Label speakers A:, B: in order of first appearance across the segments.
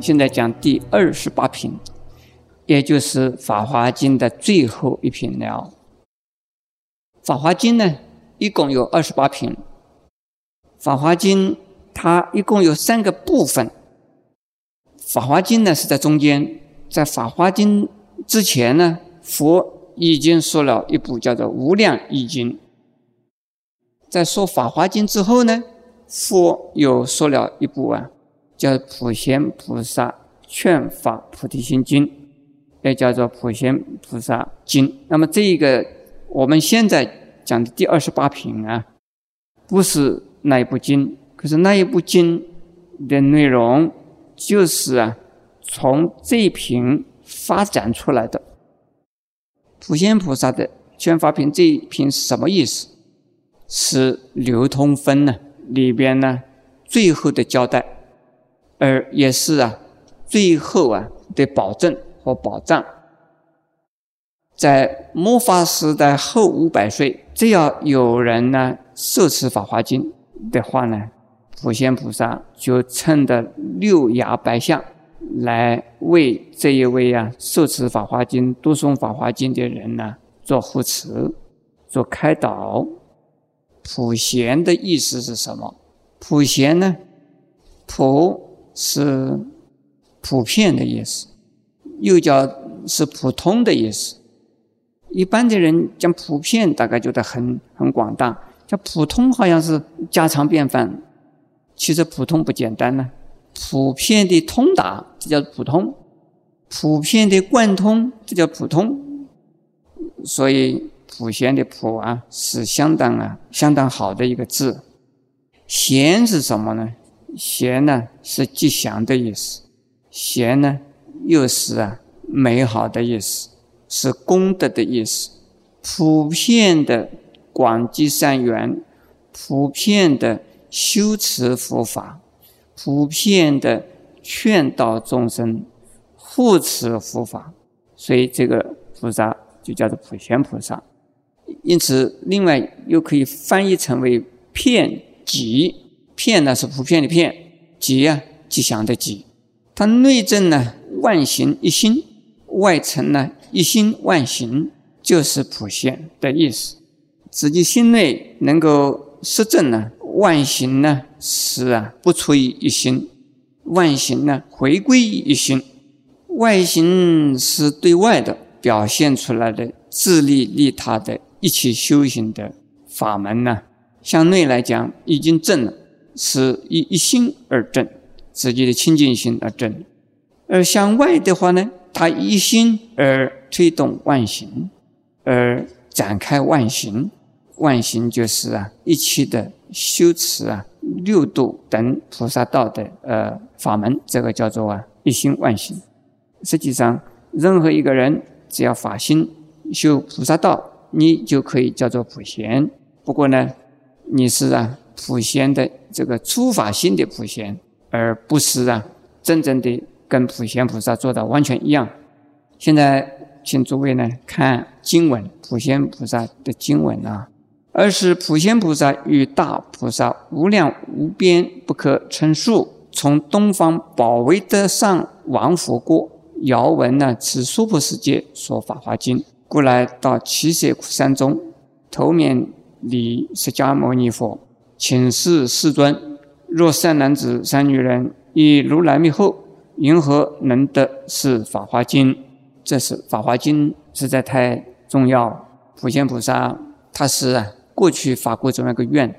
A: 现在讲第二十八品，也就是《法华经》的最后一品了。《法华经》呢，一共有二十八品。《法华经》它一共有三个部分，《法华经》呢是在中间。在《法华经》之前呢，佛已经说了一部叫做《无量易经》。在说《法华经》之后呢，佛又说了一部啊，叫《普贤菩萨劝法菩提心经》，也叫做《普贤菩萨经》。那么这一个。我们现在讲的第二十八品啊，不是那一部经，可是那一部经的内容就是啊，从这一品发展出来的。普贤菩萨的劝法品这一品什么意思？是流通分呢里边呢最后的交代，而也是啊最后啊的保证和保障。在末法时代后五百岁，只要有人呢受持《法华经》的话呢，普贤菩萨就乘的六牙白象来为这一位啊受持《法华经》、读诵《法华经》的人呢做护持、做开导。普贤的意思是什么？普贤呢？普是普遍的意思，又叫是普通的意思。一般的人讲普遍，大概觉得很很广大；叫普通，好像是家常便饭。其实普通不简单呢，普遍的通达，这叫普通；普遍的贯通，这叫普通。所以普贤的普啊，是相当啊相当好的一个字。贤是什么呢？贤呢是吉祥的意思，贤呢又是啊美好的意思。是功德的意思，普遍的广积善缘，普遍的修持佛法，普遍的劝导众生护持佛法，所以这个菩萨就叫做普贤菩萨。因此，另外又可以翻译成为遍吉，遍呢是普遍的遍，吉啊吉祥的吉。它内证呢万行一心，外层呢。一心万行就是普贤的意思，自己心内能够实证呢，万行呢是啊不出于一心，万行呢回归于一心，外行是对外的表现出来的自利利他的一起修行的法门呢，向内来讲已经证了，是以一心而证，自己的清净心而证，而向外的话呢，他一心而。推动万行，而展开万行，万行就是啊一切的修持啊六度等菩萨道的呃法门，这个叫做啊一心万行。实际上，任何一个人只要发心修菩萨道，你就可以叫做普贤。不过呢，你是啊普贤的这个初法心的普贤，而不是啊真正的跟普贤菩萨做的完全一样。现在。请诸位呢看经文，普贤菩萨的经文啊，而是普贤菩萨与大菩萨无量无边不可称数，从东方宝威德上王佛国，遥闻呢此娑婆世界说法华经，故来到七色山中，头面礼释迦牟尼佛，请示世尊：若善男子、善女人以如来密后，云何能得是法华经？这是《法华经》实在太重要。普贤菩萨他是啊，过去发过这么一个愿：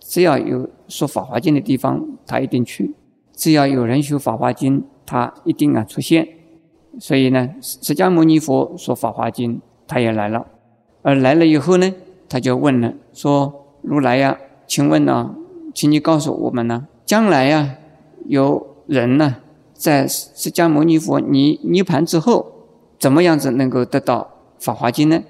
A: 只要有说《法华经》的地方，他一定去；只要有人修《法华经》，他一定啊出现。所以呢，释迦牟尼佛说《法华经》，他也来了。而来了以后呢，他就问了，说：“如来呀，请问呢，请你告诉我们呢，将来呀，有人呢，在释迦牟尼佛涅涅盘之后。”怎么样子能够得到《法华经》呢？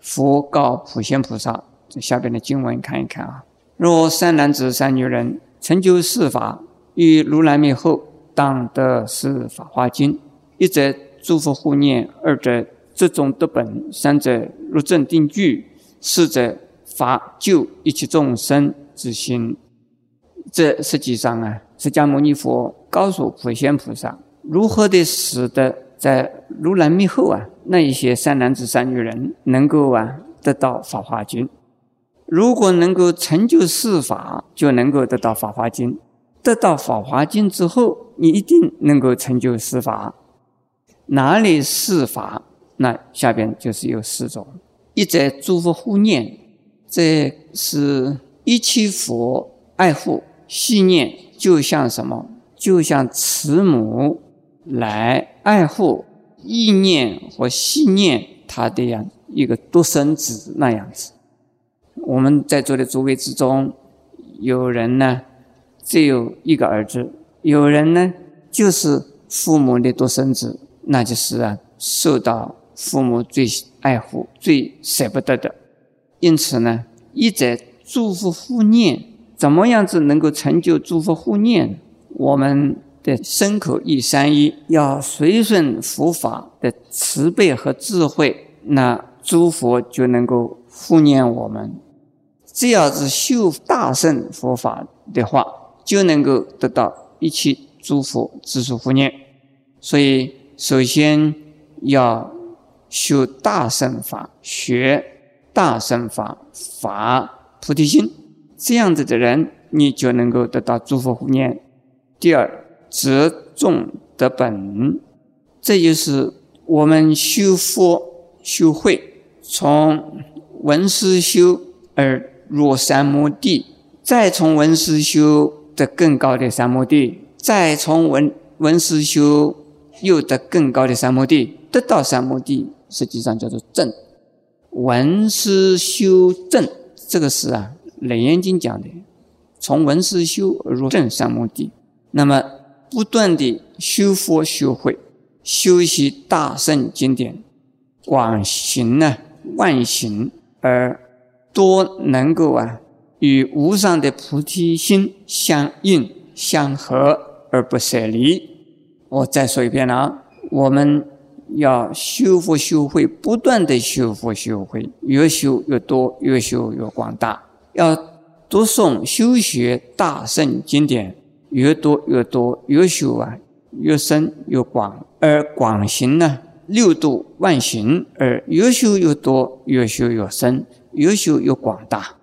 A: 佛告普贤菩萨，这下边的经文看一看啊。若善男子、善女人成就四法，于如来灭后，当得是《法华经》。一则诸佛护念，二则这种得本，三者入正定具，四者法救一切众生之心。这实际上啊，释迦牟尼佛告诉普贤菩萨，如何的使得在如来灭后啊，那一些善男子、善女人能够啊得到《法华经》。如果能够成就四法，就能够得到《法华经》。得到《法华经》之后，你一定能够成就四法。哪里四法？那下边就是有四种：一者诸佛护念，这是一切佛爱护信念，就像什么？就像慈母来爱护、意念和信念他的样一个独生子那样子。我们在座的诸位之中，有人呢只有一个儿子，有人呢就是父母的独生子，那就是啊受到父母最爱护、最舍不得的。因此呢，一者祝福护念，怎么样子能够成就祝福护念？我们的身口意三一要随顺佛法的慈悲和智慧，那诸佛就能够护念我们。只要是修大圣佛法的话，就能够得到一切诸佛之所护念。所以，首先要修大圣法，学大乘法，法菩提心，这样子的人，你就能够得到诸佛护念。第二，则众得本，这就是我们修佛修慧，从闻思修而。入三摩地，再从闻思修得更高的三摩地，再从闻闻思修又得更高的三摩地，得到三摩地，实际上叫做正。文思修正，这个是啊《楞严经》讲的，从文思修入正三摩地。那么不断的修佛修慧，修习大圣经典，广行呢万行而。多能够啊，与无上的菩提心相应相合而不舍离。我再说一遍了啊，我们要修复修慧，不断的修复修慧，越修越多，越修越广大。要读诵修学大圣经典，越多越多，越修啊越深越广。而广行呢，六度万行，而越修越多，越修越深。越修越广大，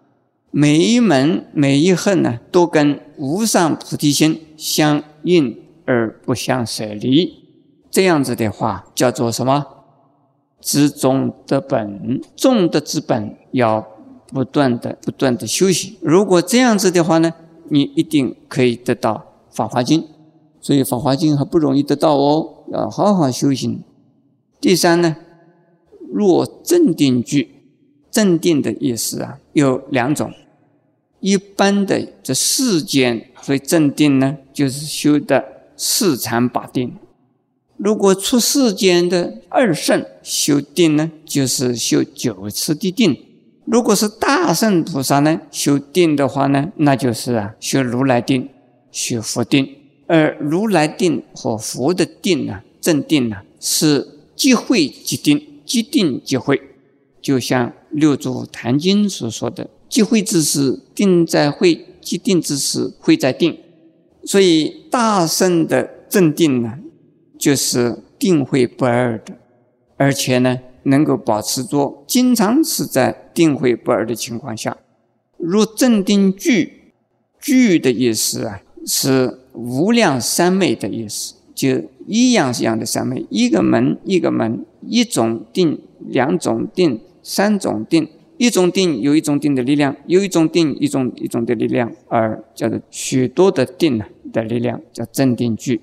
A: 每一门每一恨呢，都跟无上菩提心相应而不相舍离。这样子的话，叫做什么？知中的本，众的之本，要不断的、不断的修行。如果这样子的话呢，你一定可以得到《法华经》。所以《法华经》还不容易得到哦，要好好修行。第三呢，若正定句。正定的意思啊，有两种。一般的这世间，所以正定呢，就是修的四禅八定。如果出世间的二圣修定呢，就是修九次的定。如果是大圣菩萨呢，修定的话呢，那就是啊，修如来定，修佛定。而如来定和佛的定呢，正定呢，是即会即定，即定即会。就像六祖坛经所说的“即会之时，定在会；即定之时，会在定”。所以大圣的正定呢，就是定慧不二的，而且呢，能够保持住，经常是在定慧不二的情况下。若正定具，具的意思啊，是无量三昧的意思，就一样一样的三昧，一个门一个门，一种定，两种定。三种定，一种定有一种定的力量，有一种定一种一种的力量，而叫做许多的定呢的力量，叫正定句。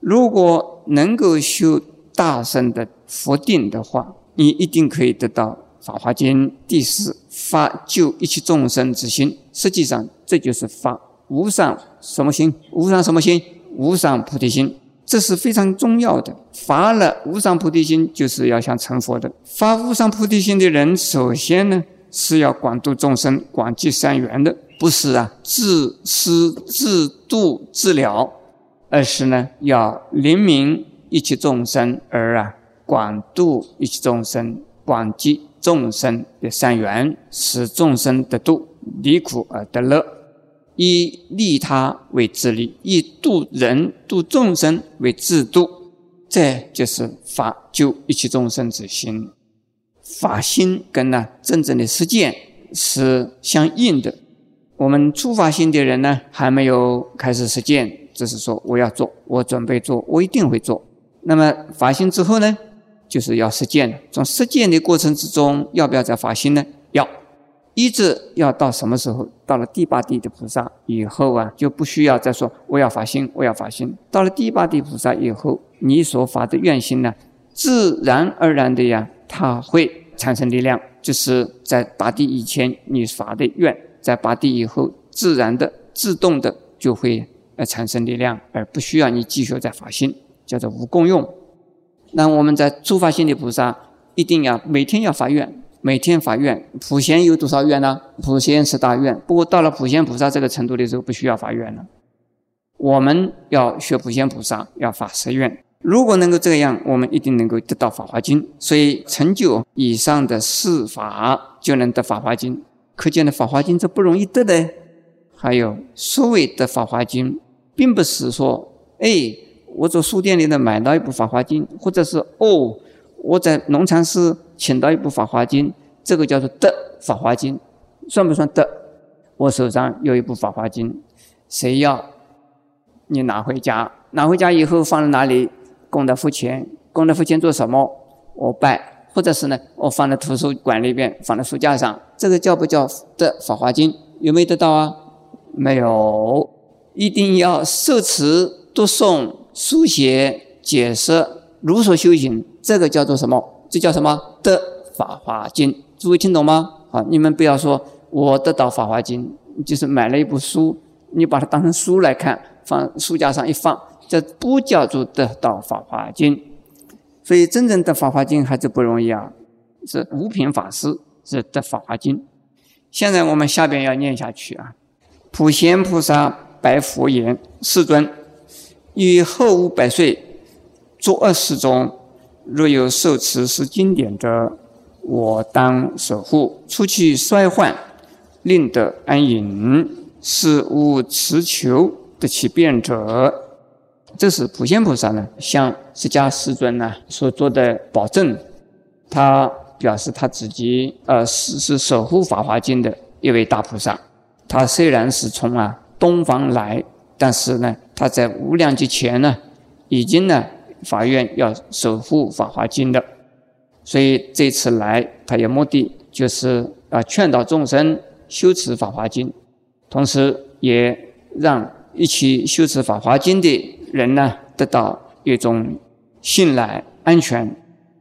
A: 如果能够修大圣的佛定的话，你一定可以得到《法华经》第四发救一切众生之心。实际上，这就是发无上什么心？无上什么心？无上菩提心。这是非常重要的。发了无上菩提心，就是要想成佛的。发无上菩提心的人，首先呢是要广度众生、广济善缘的，不是啊自私自度自了，而是呢要怜悯一切众生，而啊广度一切众生、广积众生的善缘，使众生得度离苦而得乐。以利他为自利，以度人度众生为自度，这就是法救一切众生之心。法心跟呢真正的实践是相应的。我们初发心的人呢，还没有开始实践，只是说我要做，我准备做，我一定会做。那么发心之后呢，就是要实践。从实践的过程之中，要不要再发心呢？要。一直要到什么时候？到了第八地的菩萨以后啊，就不需要再说我要发心，我要发心。到了第八地菩萨以后，你所发的愿心呢，自然而然的呀，它会产生力量。就是在八地以前你发的愿，在八地以后，自然的、自动的就会而产生力量，而不需要你继续再发心，叫做无功用。那我们在初发心的菩萨，一定要每天要发愿。每天发愿，普贤有多少愿呢？普贤是大愿，不过到了普贤菩萨这个程度的时候，不需要发愿了。我们要学普贤菩萨，要发十愿。如果能够这样，我们一定能够得到法华经。所以成就以上的四法，就能得法华经。可见的法华经这不容易得的。还有所谓的法华经，并不是说，哎，我从书店里头买到一部法华经，或者是哦。我在农禅寺请到一部《法华经》，这个叫做得《法华经》，算不算得？我手上有一部《法华经》，谁要？你拿回家，拿回家以后放在哪里？供在佛前，供在佛前做什么？我拜，或者是呢？我放在图书馆里边，放在书架上，这个叫不叫得《法华经》？有没有得到啊？没有，一定要受持、读诵、书写、解释，如所修行。这个叫做什么？这叫什么？得法华经，诸位听懂吗？好，你们不要说我得到法华经，就是买了一部书，你把它当成书来看，放书架上一放，这不叫做得到法华经。所以真正的法华经还是不容易啊，是五品法师是得法华经。现在我们下边要念下去啊。普贤菩萨白佛言：“世尊，以后五百岁作恶事中。”若有受持是经典者，我当守护，出去衰患，令得安隐，是无持求得其变者。这是普贤菩萨呢向释迦世尊呢所做的保证。他表示他自己呃是是守护法华经的一位大菩萨。他虽然是从啊东方来，但是呢他在无量劫前呢已经呢。法院要守护《法华经》的，所以这次来，他有目的就是啊劝导众生修持《法华经》，同时也让一起修持《法华经》的人呢得到一种信赖、安全。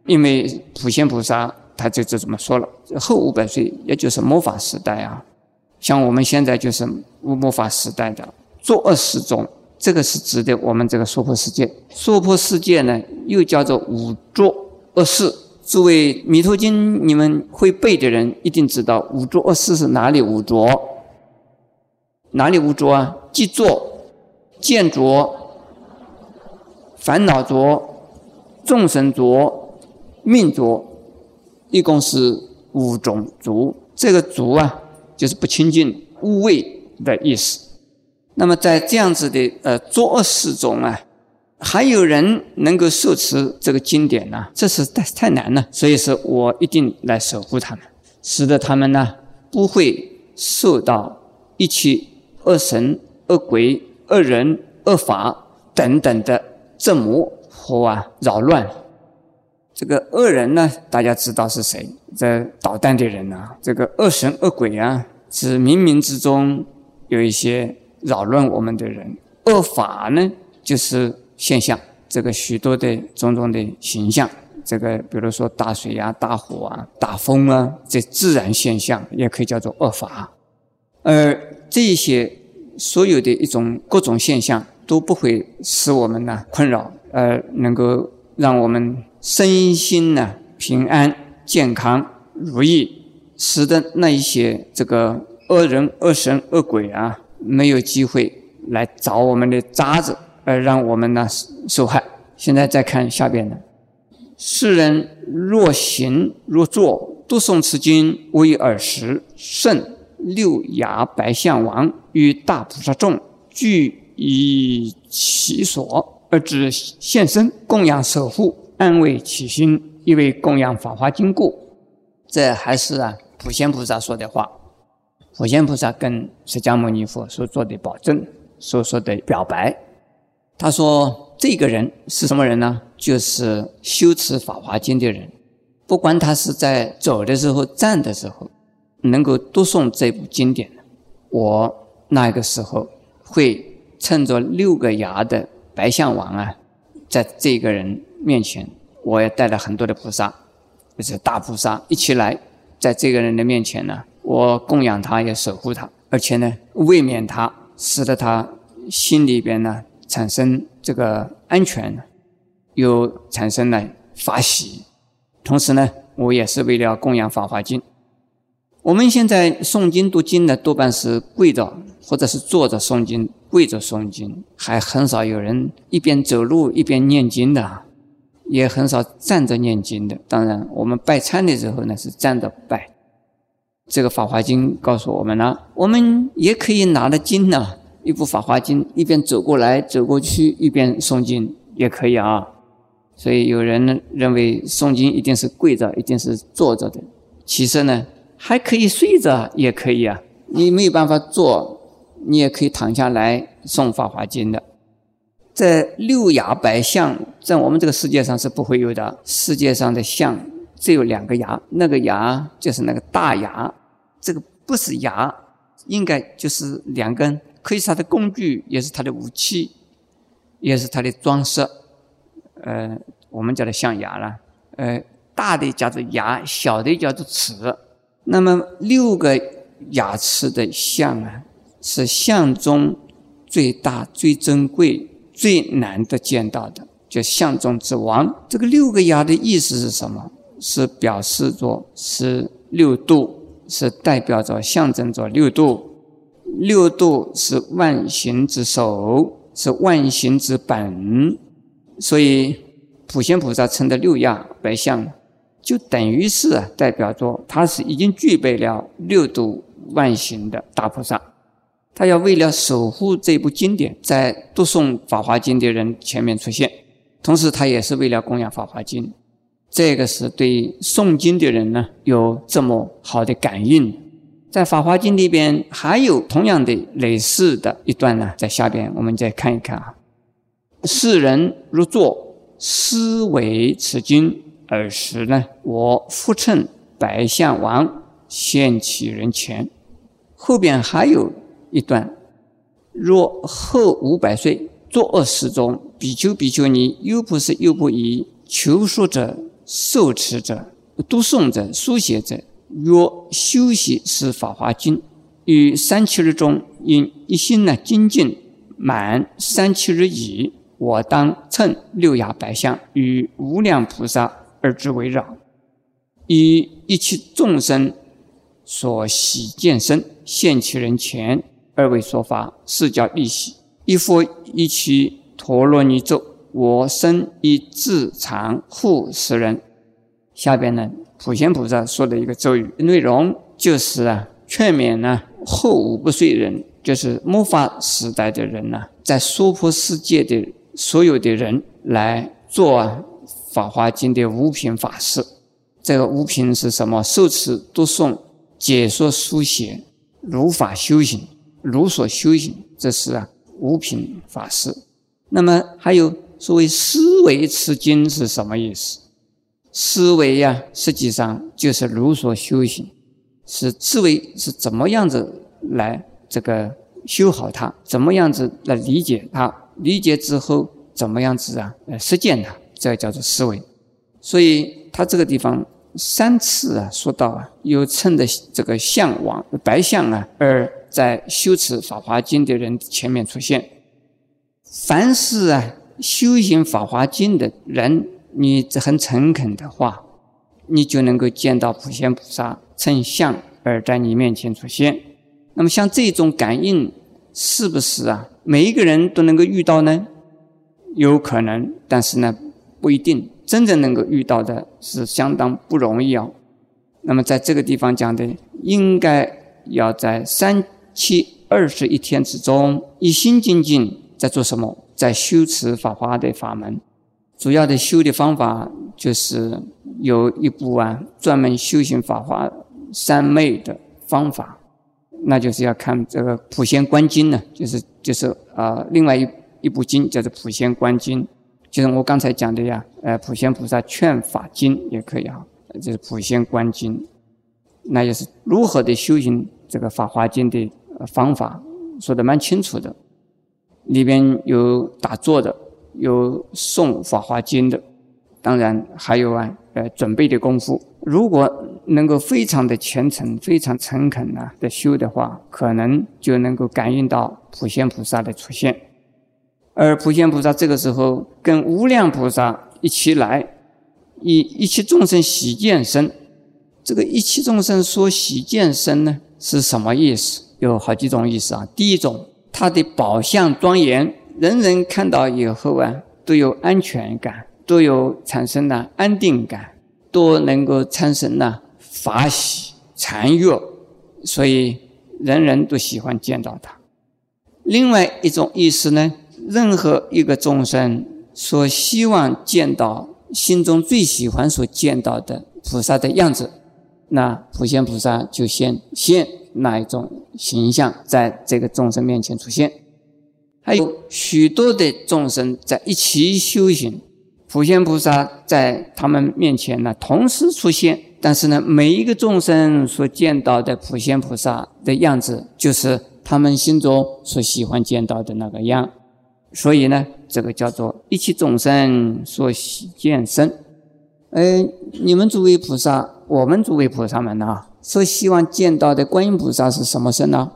A: 因为普贤菩萨他就这么说了：后五百岁，也就是末法时代啊，像我们现在就是末法时代的作恶时中。这个是指的我们这个娑婆世界。娑婆世界呢，又叫做五浊恶世。诸位《弥陀经》你们会背的人，一定知道五浊恶世是哪里五浊？哪里五浊啊？即作、见浊、烦恼浊、众生浊、命浊，一共是五种浊。这个浊啊，就是不清净、污秽的意思。那么在这样子的呃作恶事中啊，还有人能够受持这个经典呢？这是太太难了。所以说我一定来守护他们，使得他们呢不会受到一切恶神、恶鬼、恶人、恶法等等的折磨和啊扰乱。这个恶人呢，大家知道是谁？这捣蛋的人啊，这个恶神恶鬼啊，是冥冥之中有一些。扰乱我们的人，恶法呢，就是现象。这个许多的种种的形象，这个比如说大水啊、大火啊、大风啊，这自然现象也可以叫做恶法。而这些所有的一种各种现象都不会使我们呢困扰，而能够让我们身心呢平安、健康、如意，使得那一些这个恶人、恶神、恶鬼啊。没有机会来找我们的渣子，而让我们呢受害。现在再看下边的：世人若行若坐，读诵此经为耳时胜六牙白象王与大菩萨众俱以其所而至现身，供养守护，安慰起心，因为供养《法华经》故。这还是啊，普贤菩萨说的话。普贤菩萨跟释迦牟尼佛所做的保证，所说的表白。他说：“这个人是什么人呢？就是修持《法华经》的人。不管他是在走的时候、站的时候。”能够读诵这部经典，我那个时候会趁着六个牙的白象王啊，在这个人面前，我也带了很多的菩萨，就是大菩萨一起来，在这个人的面前呢，我供养他，也守护他，而且呢，慰勉他，使得他心里边呢产生这个安全，又产生了法喜。同时呢，我也是为了供养《法华经》。我们现在诵经读经呢多半是跪着，或者是坐着诵经，跪着诵经，还很少有人一边走路一边念经的，也很少站着念经的。当然，我们拜忏的时候呢是站着拜。这个《法华经》告诉我们了，我们也可以拿着经呢，一部《法华经》，一边走过来走过去，一边诵经也可以啊。所以有人认为诵经一定是跪着，一定是坐着的。其实呢。还可以睡着，也可以啊。你没有办法坐，你也可以躺下来诵《法华经》的。这六牙白象在我们这个世界上是不会有的。世界上的象只有两个牙，那个牙就是那个大牙，这个不是牙，应该就是两根，可以是它的工具，也是它的武器，也是它的装饰。呃，我们叫它象牙了。呃，大的叫做牙，小的叫做齿。那么六个牙齿的象啊，是相中最大、最珍贵、最难得见到的，叫象中之王。这个六个牙的意思是什么？是表示着是六度，是代表着象征着六度。六度是万行之首，是万行之本。所以普贤菩萨称的六牙白象。就等于是，代表着他是已经具备了六度万行的大菩萨，他要为了守护这部经典，在读诵《法华经》的人前面出现，同时他也是为了供养《法华经》，这个是对诵经的人呢有这么好的感应。在《法华经》里边还有同样的类似的一段呢，在下边我们再看一看啊，世人如坐思维此经。尔时呢，我复乘白象王现其人前。后边还有一段：若后五百岁，作恶时中，比丘、比丘尼、优婆塞、优婆夷、求说者、受持者、读诵者、书写者，若修习是法华经，于三七日中，因一心呢精进满三七日已，我当乘六牙白象与无量菩萨。而之为绕，以一切众生所喜见身现其人前，二位说法，是叫利喜。一佛一其陀罗尼咒，我身以自常护持人。下边呢，普贤菩萨说的一个咒语内容，就是啊，劝勉呢后五不遂人，就是末法时代的人呢，在娑婆世界的所有的人来做啊。《法华经》的五品法师，这个五品是什么？受持、读诵、解说、书写、如法修行、如所修行，这是啊五品法师。那么还有所谓思维持经是什么意思？思维呀，实际上就是如所修行，是思维是怎么样子来这个修好它，怎么样子来理解它，理解之后怎么样子啊来实践它。这叫做思维，所以他这个地方三次啊说到啊，又称的这个象王白象啊，而在修持《法华经》的人前面出现。凡是啊修行《法华经》的人，你很诚恳的话，你就能够见到普贤菩萨乘相而在你面前出现。那么像这种感应，是不是啊每一个人都能够遇到呢？有可能，但是呢。不一定真正能够遇到的是相当不容易哦。那么在这个地方讲的，应该要在三七二十一天之中，一心精进在做什么？在修持法华的法门。主要的修的方法就是有一部啊，专门修行法华三昧的方法，那就是要看这个《普贤观经》呢，就是就是啊，另外一一部经叫做《普贤观经》，就是我刚才讲的呀，呃，《普贤菩萨劝法经》也可以哈，就是《普贤观经》，那也是如何的修行这个《法华经》的方法，说的蛮清楚的，里边有打坐的。有诵《法华经》的，当然还有啊，呃，准备的功夫。如果能够非常的虔诚、非常诚恳呐的修的话，可能就能够感应到普贤菩萨的出现。而普贤菩萨这个时候跟无量菩萨一起来，以一切众生喜见身。这个一切众生说喜见身呢，是什么意思？有好几种意思啊。第一种，他的宝相庄严。人人看到以后啊，都有安全感，都有产生了安定感，都能够产生了法喜禅悦，所以人人都喜欢见到他。另外一种意思呢，任何一个众生所希望见到、心中最喜欢所见到的菩萨的样子，那普贤菩萨就现现那一种形象，在这个众生面前出现。还有许多的众生在一起修行，普贤菩萨在他们面前呢同时出现，但是呢每一个众生所见到的普贤菩萨的样子，就是他们心中所喜欢见到的那个样，所以呢这个叫做一切众生所喜见身。哎，你们诸位菩萨，我们诸位菩萨们呢，所希望见到的观音菩萨是什么身呢？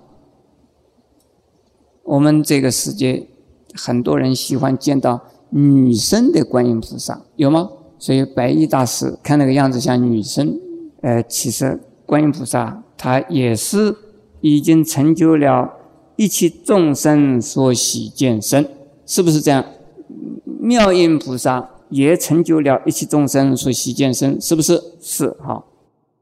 A: 我们这个世界，很多人喜欢见到女生的观音菩萨，有吗？所以白衣大师看那个样子像女生，呃，其实观音菩萨他也是已经成就了一切众生所喜见身，是不是这样？妙音菩萨也成就了一切众生所习见身，是不是？是好。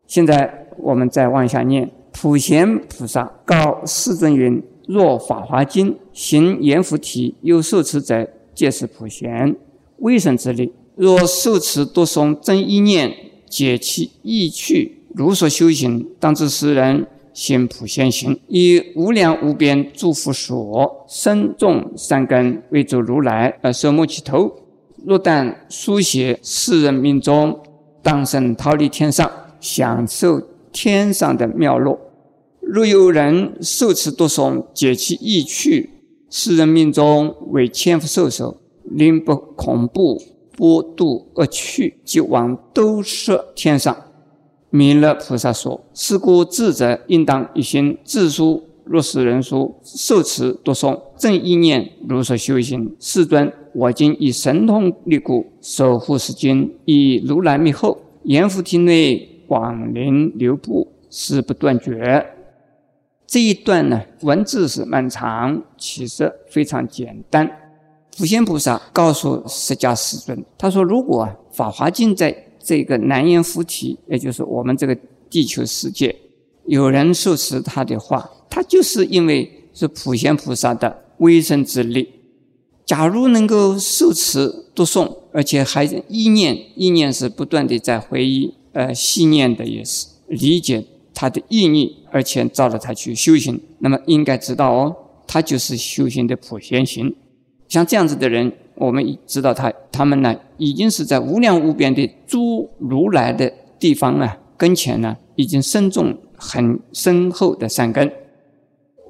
A: 现在我们再往下念，普贤菩萨告世尊云。若《法华经》行阎浮提有受持者，皆是普贤微神之力。若受持多诵真一念，解其意趣，如所修行，当知世人行普贤行，以无量无边诸佛所生众善根为主如来而手摸其头。若但书写世人命中，当生逃离天上，享受天上的妙乐。若有人受持读诵，解其意趣，世人命中为千夫受受，令不恐怖，波度而去，即往兜率天上。弥勒菩萨说：“是故智者应当一心自书。若是人书受持读诵，正意念如所修行。世尊，我今以神通力故，守护是经，以如来密后，阎浮提内广灵流布，誓不断绝。”这一段呢，文字是漫长，其实非常简单。普贤菩萨告诉释迦世尊，他说：“如果《法华经》在这个南阎浮提，也就是我们这个地球世界，有人受持他的话，他就是因为是普贤菩萨的威神之力。假如能够受持读诵，而且还意念，意念是不断的在回忆，呃，细念的也是理解。”他的意义，而且照着他去修行，那么应该知道哦，他就是修行的普贤行。像这样子的人，我们知道他，他们呢，已经是在无量无边的诸如来的地方啊跟前呢，已经深种很深厚的善根，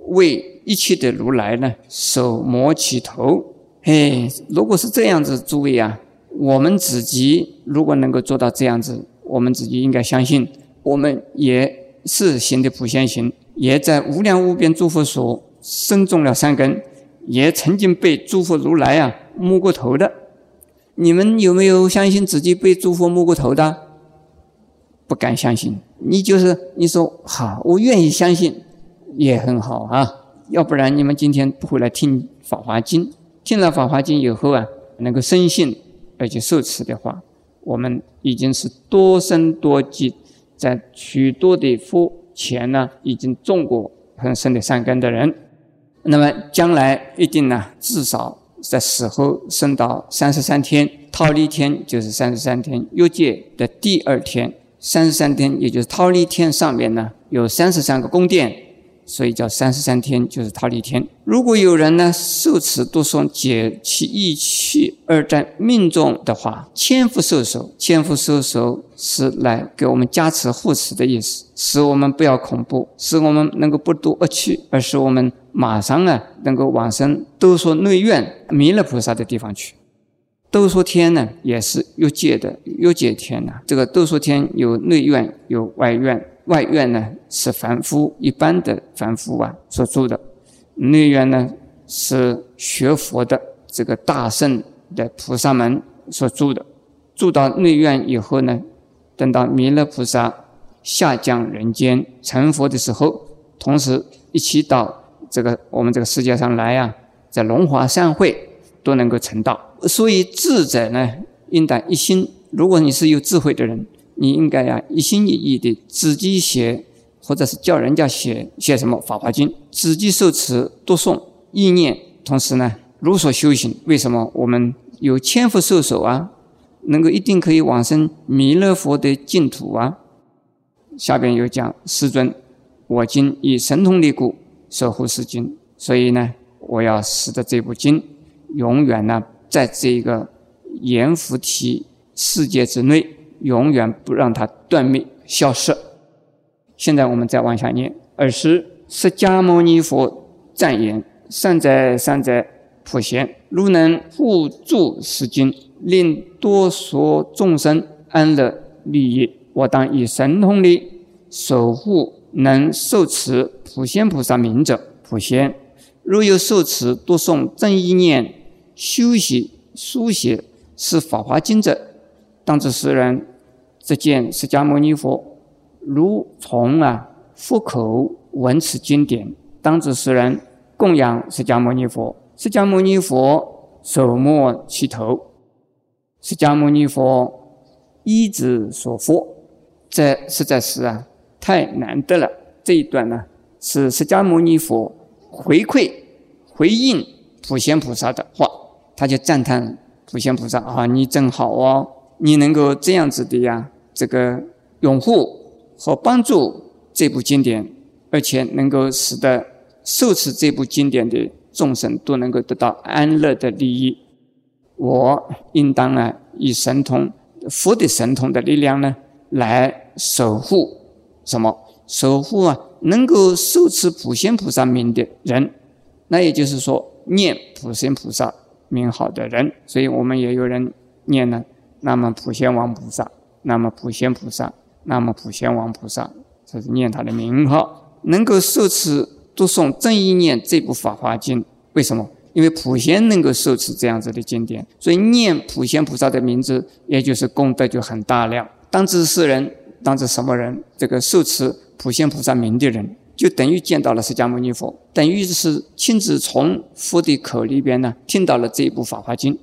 A: 为一切的如来呢手摩其头。嘿，如果是这样子，诸位啊，我们自己如果能够做到这样子，我们自己应该相信，我们也。是行的普贤行，也在无量无边诸佛所生种了三根，也曾经被诸佛如来啊摸过头的。你们有没有相信自己被诸佛摸过头的？不敢相信。你就是你说好，我愿意相信，也很好啊。要不然你们今天不会来听《法华经》，进了《法华经》以后啊，能够深信而且受持的话，我们已经是多生多劫。在许多的佛前呢已经种过很深的善根的人，那么将来一定呢至少在死后升到三十三天，忉利天就是三十三天，欲界的第二天，三十三天也就是忉利天上面呢有三十三个宫殿。所以叫三十三天，就是忉利天。如果有人呢受持读诵解其意气而在命中的话，千福受手，千福受手是来给我们加持护持的意思，使我们不要恐怖，使我们能够不读恶趣，而使我们马上啊能够往生都说内院弥勒菩萨的地方去。都说天呢也是欲界的欲界天呐，这个都说天有内院有外院。外院呢是凡夫一般的凡夫啊所住的，内院呢是学佛的这个大圣的菩萨们所住的。住到内院以后呢，等到弥勒菩萨下降人间成佛的时候，同时一起到这个我们这个世界上来啊，在龙华善会都能够成道。所以智者呢，应当一心。如果你是有智慧的人。你应该呀一心一意的自己写，或者是叫人家写写什么《法华经》，自己受持读诵意念，同时呢如所修行。为什么我们有千佛授手啊？能够一定可以往生弥勒佛的净土啊？下边有讲世尊，我今以神通力故守护是经，所以呢，我要使得这部经永远呢在这个阎浮提世界之内。永远不让它断灭消失。现在我们再往下念：尔时，释迦牟尼佛赞言：“善哉善哉，普贤！如能护助此经，令多所众生安乐利益，我当以神通力守护能受持普贤菩萨名者。普贤，若有受持读诵正意念、修习书写是法华经者。”当知世人，只见释迦牟尼佛如从啊佛口闻此经典。当知世人供养释迦牟尼佛，释迦牟尼佛手摸其头，释迦牟尼佛一指所佛。这实在是啊太难得了。这一段呢是释迦牟尼佛回馈回应普贤菩萨的话，他就赞叹普贤菩萨啊，你真好哦。你能够这样子的呀，这个拥护和帮助这部经典，而且能够使得受持这部经典的众生都能够得到安乐的利益。我应当呢，以神通佛的神通的力量呢，来守护什么？守护啊，能够受持普贤菩萨名的人，那也就是说念普贤菩萨名号的人。所以我们也有人念呢。那么普贤王菩萨，那么普贤菩萨，那么普贤王菩萨，这是念他的名号，能够受持读诵正一念这部法华经。为什么？因为普贤能够受持这样子的经典，所以念普贤菩萨的名字，也就是功德就很大量。当知是人，当知什么人？这个受持普贤菩萨名的人，就等于见到了释迦牟尼佛，等于是亲自从佛的口里边呢听到了这一部法华经，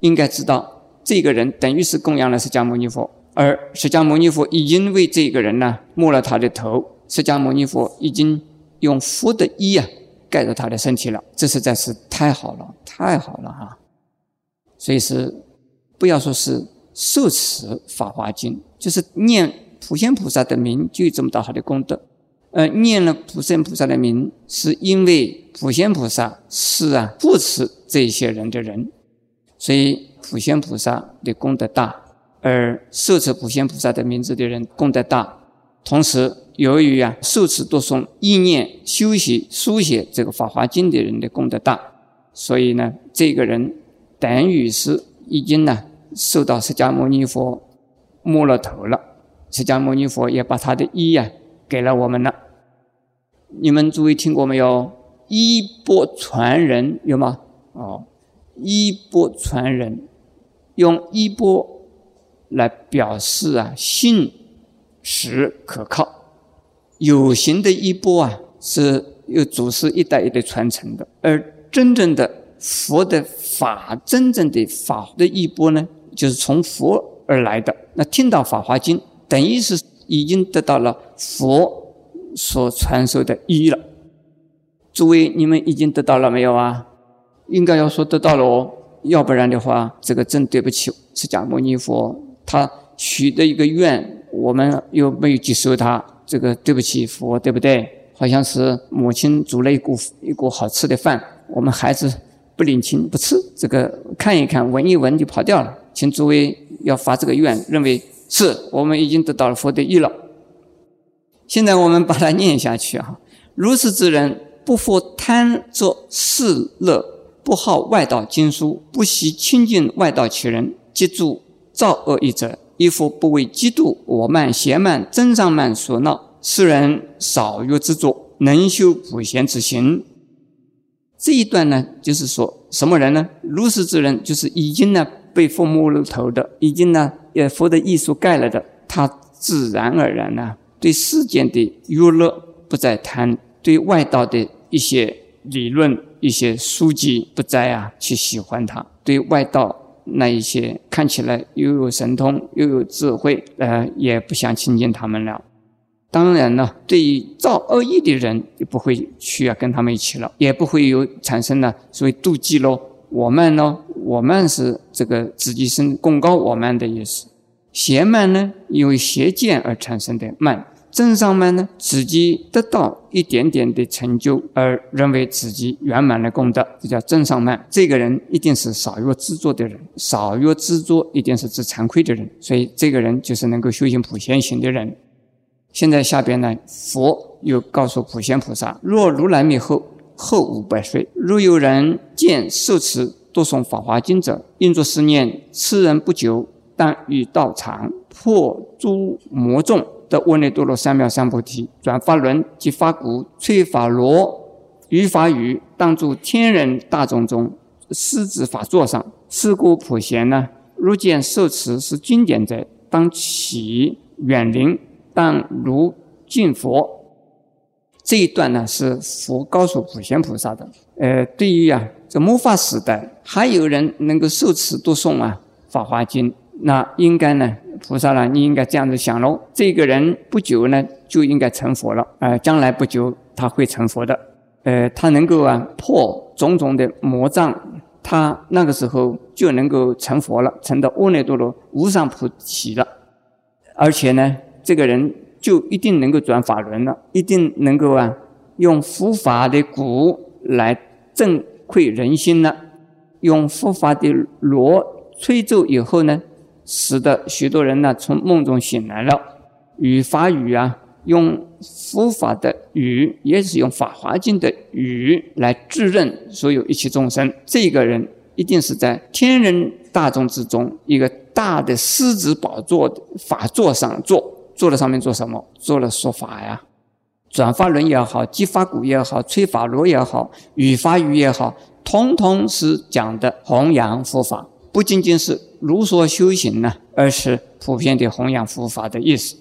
A: 应该知道。这个人等于是供养了释迦牟尼佛，而释迦牟尼佛已经为这个人呢摸了他的头，释迦牟尼佛已经用佛的衣啊盖着他的身体了，这实在是太好了，太好了哈！所以是不要说是受持《法华经》，就是念普贤菩萨的名就有这么大好的功德。呃，念了普贤菩萨的名，是因为普贤菩萨是啊护持这些人的人，所以。普贤菩萨的功德大，而受持普贤菩萨的名字的人功德大。同时，由于啊受持读诵意念修习书写这个《法华经》的人的功德大，所以呢，这个人等于是已经呢受到释迦牟尼佛摸了头了。释迦牟尼佛也把他的衣呀给了我们了。你们诸位听过没有？衣钵传人有吗？哦，衣钵传人。用衣钵来表示啊，信实可靠。有形的衣钵啊，是由祖师一代一代传承的；而真正的佛的法，真正的法的衣钵呢，就是从佛而来的。那听到《法华经》，等于是已经得到了佛所传授的衣了。诸位，你们已经得到了没有啊？应该要说得到了哦，要不然的话，这个真对不起释迦牟尼佛，他许的一个愿，我们又没有接受他，这个对不起佛，对不对？好像是母亲煮了一锅一锅好吃的饭，我们孩子不领情不吃，这个看一看闻一闻就跑掉了。请诸位要发这个愿，认为是我们已经得到了佛的意了。现在我们把它念下去啊，如是之人。不复贪作世乐，不好外道经书，不惜亲近外道其人，即助造恶一者，亦复不为嫉妒我慢邪慢增上慢所闹。世人少欲之作，能修普贤之行。这一段呢，就是说什么人呢？如是之人，就是已经呢被佛摸了头的，已经呢也佛的艺术盖了的，他自然而然呢对世间的娱乐不再贪。对外道的一些理论、一些书籍不再啊去喜欢它；对外道那一些看起来又有神通又有智慧，呃，也不想亲近他们了。当然呢，对于造恶业的人，就不会去啊跟他们一起了，也不会有产生了所谓妒忌喽。我慢呢，我慢是这个自己生功高我慢的意思；邪慢呢，因为邪见而产生的慢。正上慢呢，自己得到一点点的成就，而认为自己圆满了功德，这叫正上慢。这个人一定是少欲执着的人，少欲执着一定是知惭愧的人，所以这个人就是能够修行普贤行的人。现在下边呢，佛又告诉普贤菩萨：若如来灭后后五百岁，若有人见受持读诵法华经者，应作思念：此人不久，当与道场破诸魔众。的阿耨多罗三藐三菩提，转法轮即发鼓，吹法螺，于法语，当住天人大众中，狮子法座上。是故普贤呢，如见受持是经典者，当起远临，当如敬佛。这一段呢，是佛告诉普贤菩萨的。呃，对于啊，这末法时代，还有人能够受持读诵啊《法华经》，那应该呢？菩萨呢？你应该这样子想喽。这个人不久呢，就应该成佛了。呃，将来不久他会成佛的。呃，他能够啊破种种的魔障，他那个时候就能够成佛了，成到阿耨多罗无上菩提了。而且呢，这个人就一定能够转法轮了，一定能够啊用佛法的鼓来震溃人心了，用佛法的锣吹奏以后呢。使得许多人呢从梦中醒来了，语法语啊，用佛法的语，也是用《法华经》的语来质认所有一切众生。这个人一定是在天人大众之中一个大的狮子宝座的法座上坐，坐在上面做什么？做了说法呀，转法轮也好，击法鼓也好，吹法螺也好，语法语也好，通通是讲的弘扬佛法。不仅仅是如所修行呢，而是普遍的弘扬佛法的意思。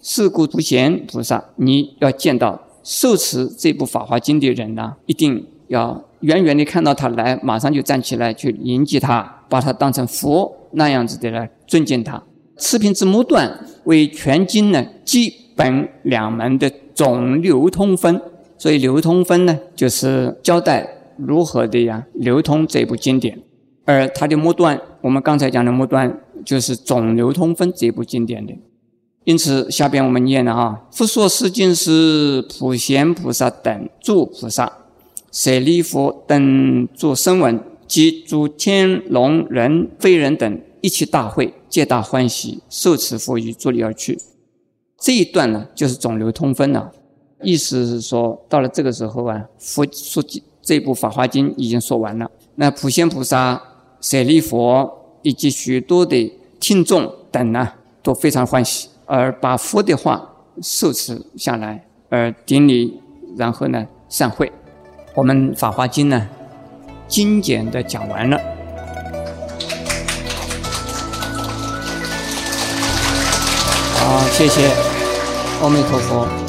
A: 是故普贤菩萨，你要见到受持这部《法华经》的人呢，一定要远远的看到他来，马上就站起来去迎接他，把他当成佛那样子的来尊敬他。持品之末段为全经呢基本两门的总流通分，所以流通分呢就是交代如何的呀流通这部经典。而它的末段，我们刚才讲的末段，就是总流通分这部经典的。因此，下边我们念了啊：复说是经是普贤菩萨等诸菩萨，舍利弗等诸声闻及诸天龙人非人等一起大会，皆大欢喜，受持佛语，作礼而去。这一段呢，就是总流通分了。意思是说，到了这个时候啊，佛说这部《法华经》已经说完了。那普贤菩萨。舍利佛以及许多的听众等呢，都非常欢喜，而把佛的话受持下来，而顶礼，然后呢散会。我们《法华经》呢，精简的讲完了。好，谢谢，阿弥陀佛。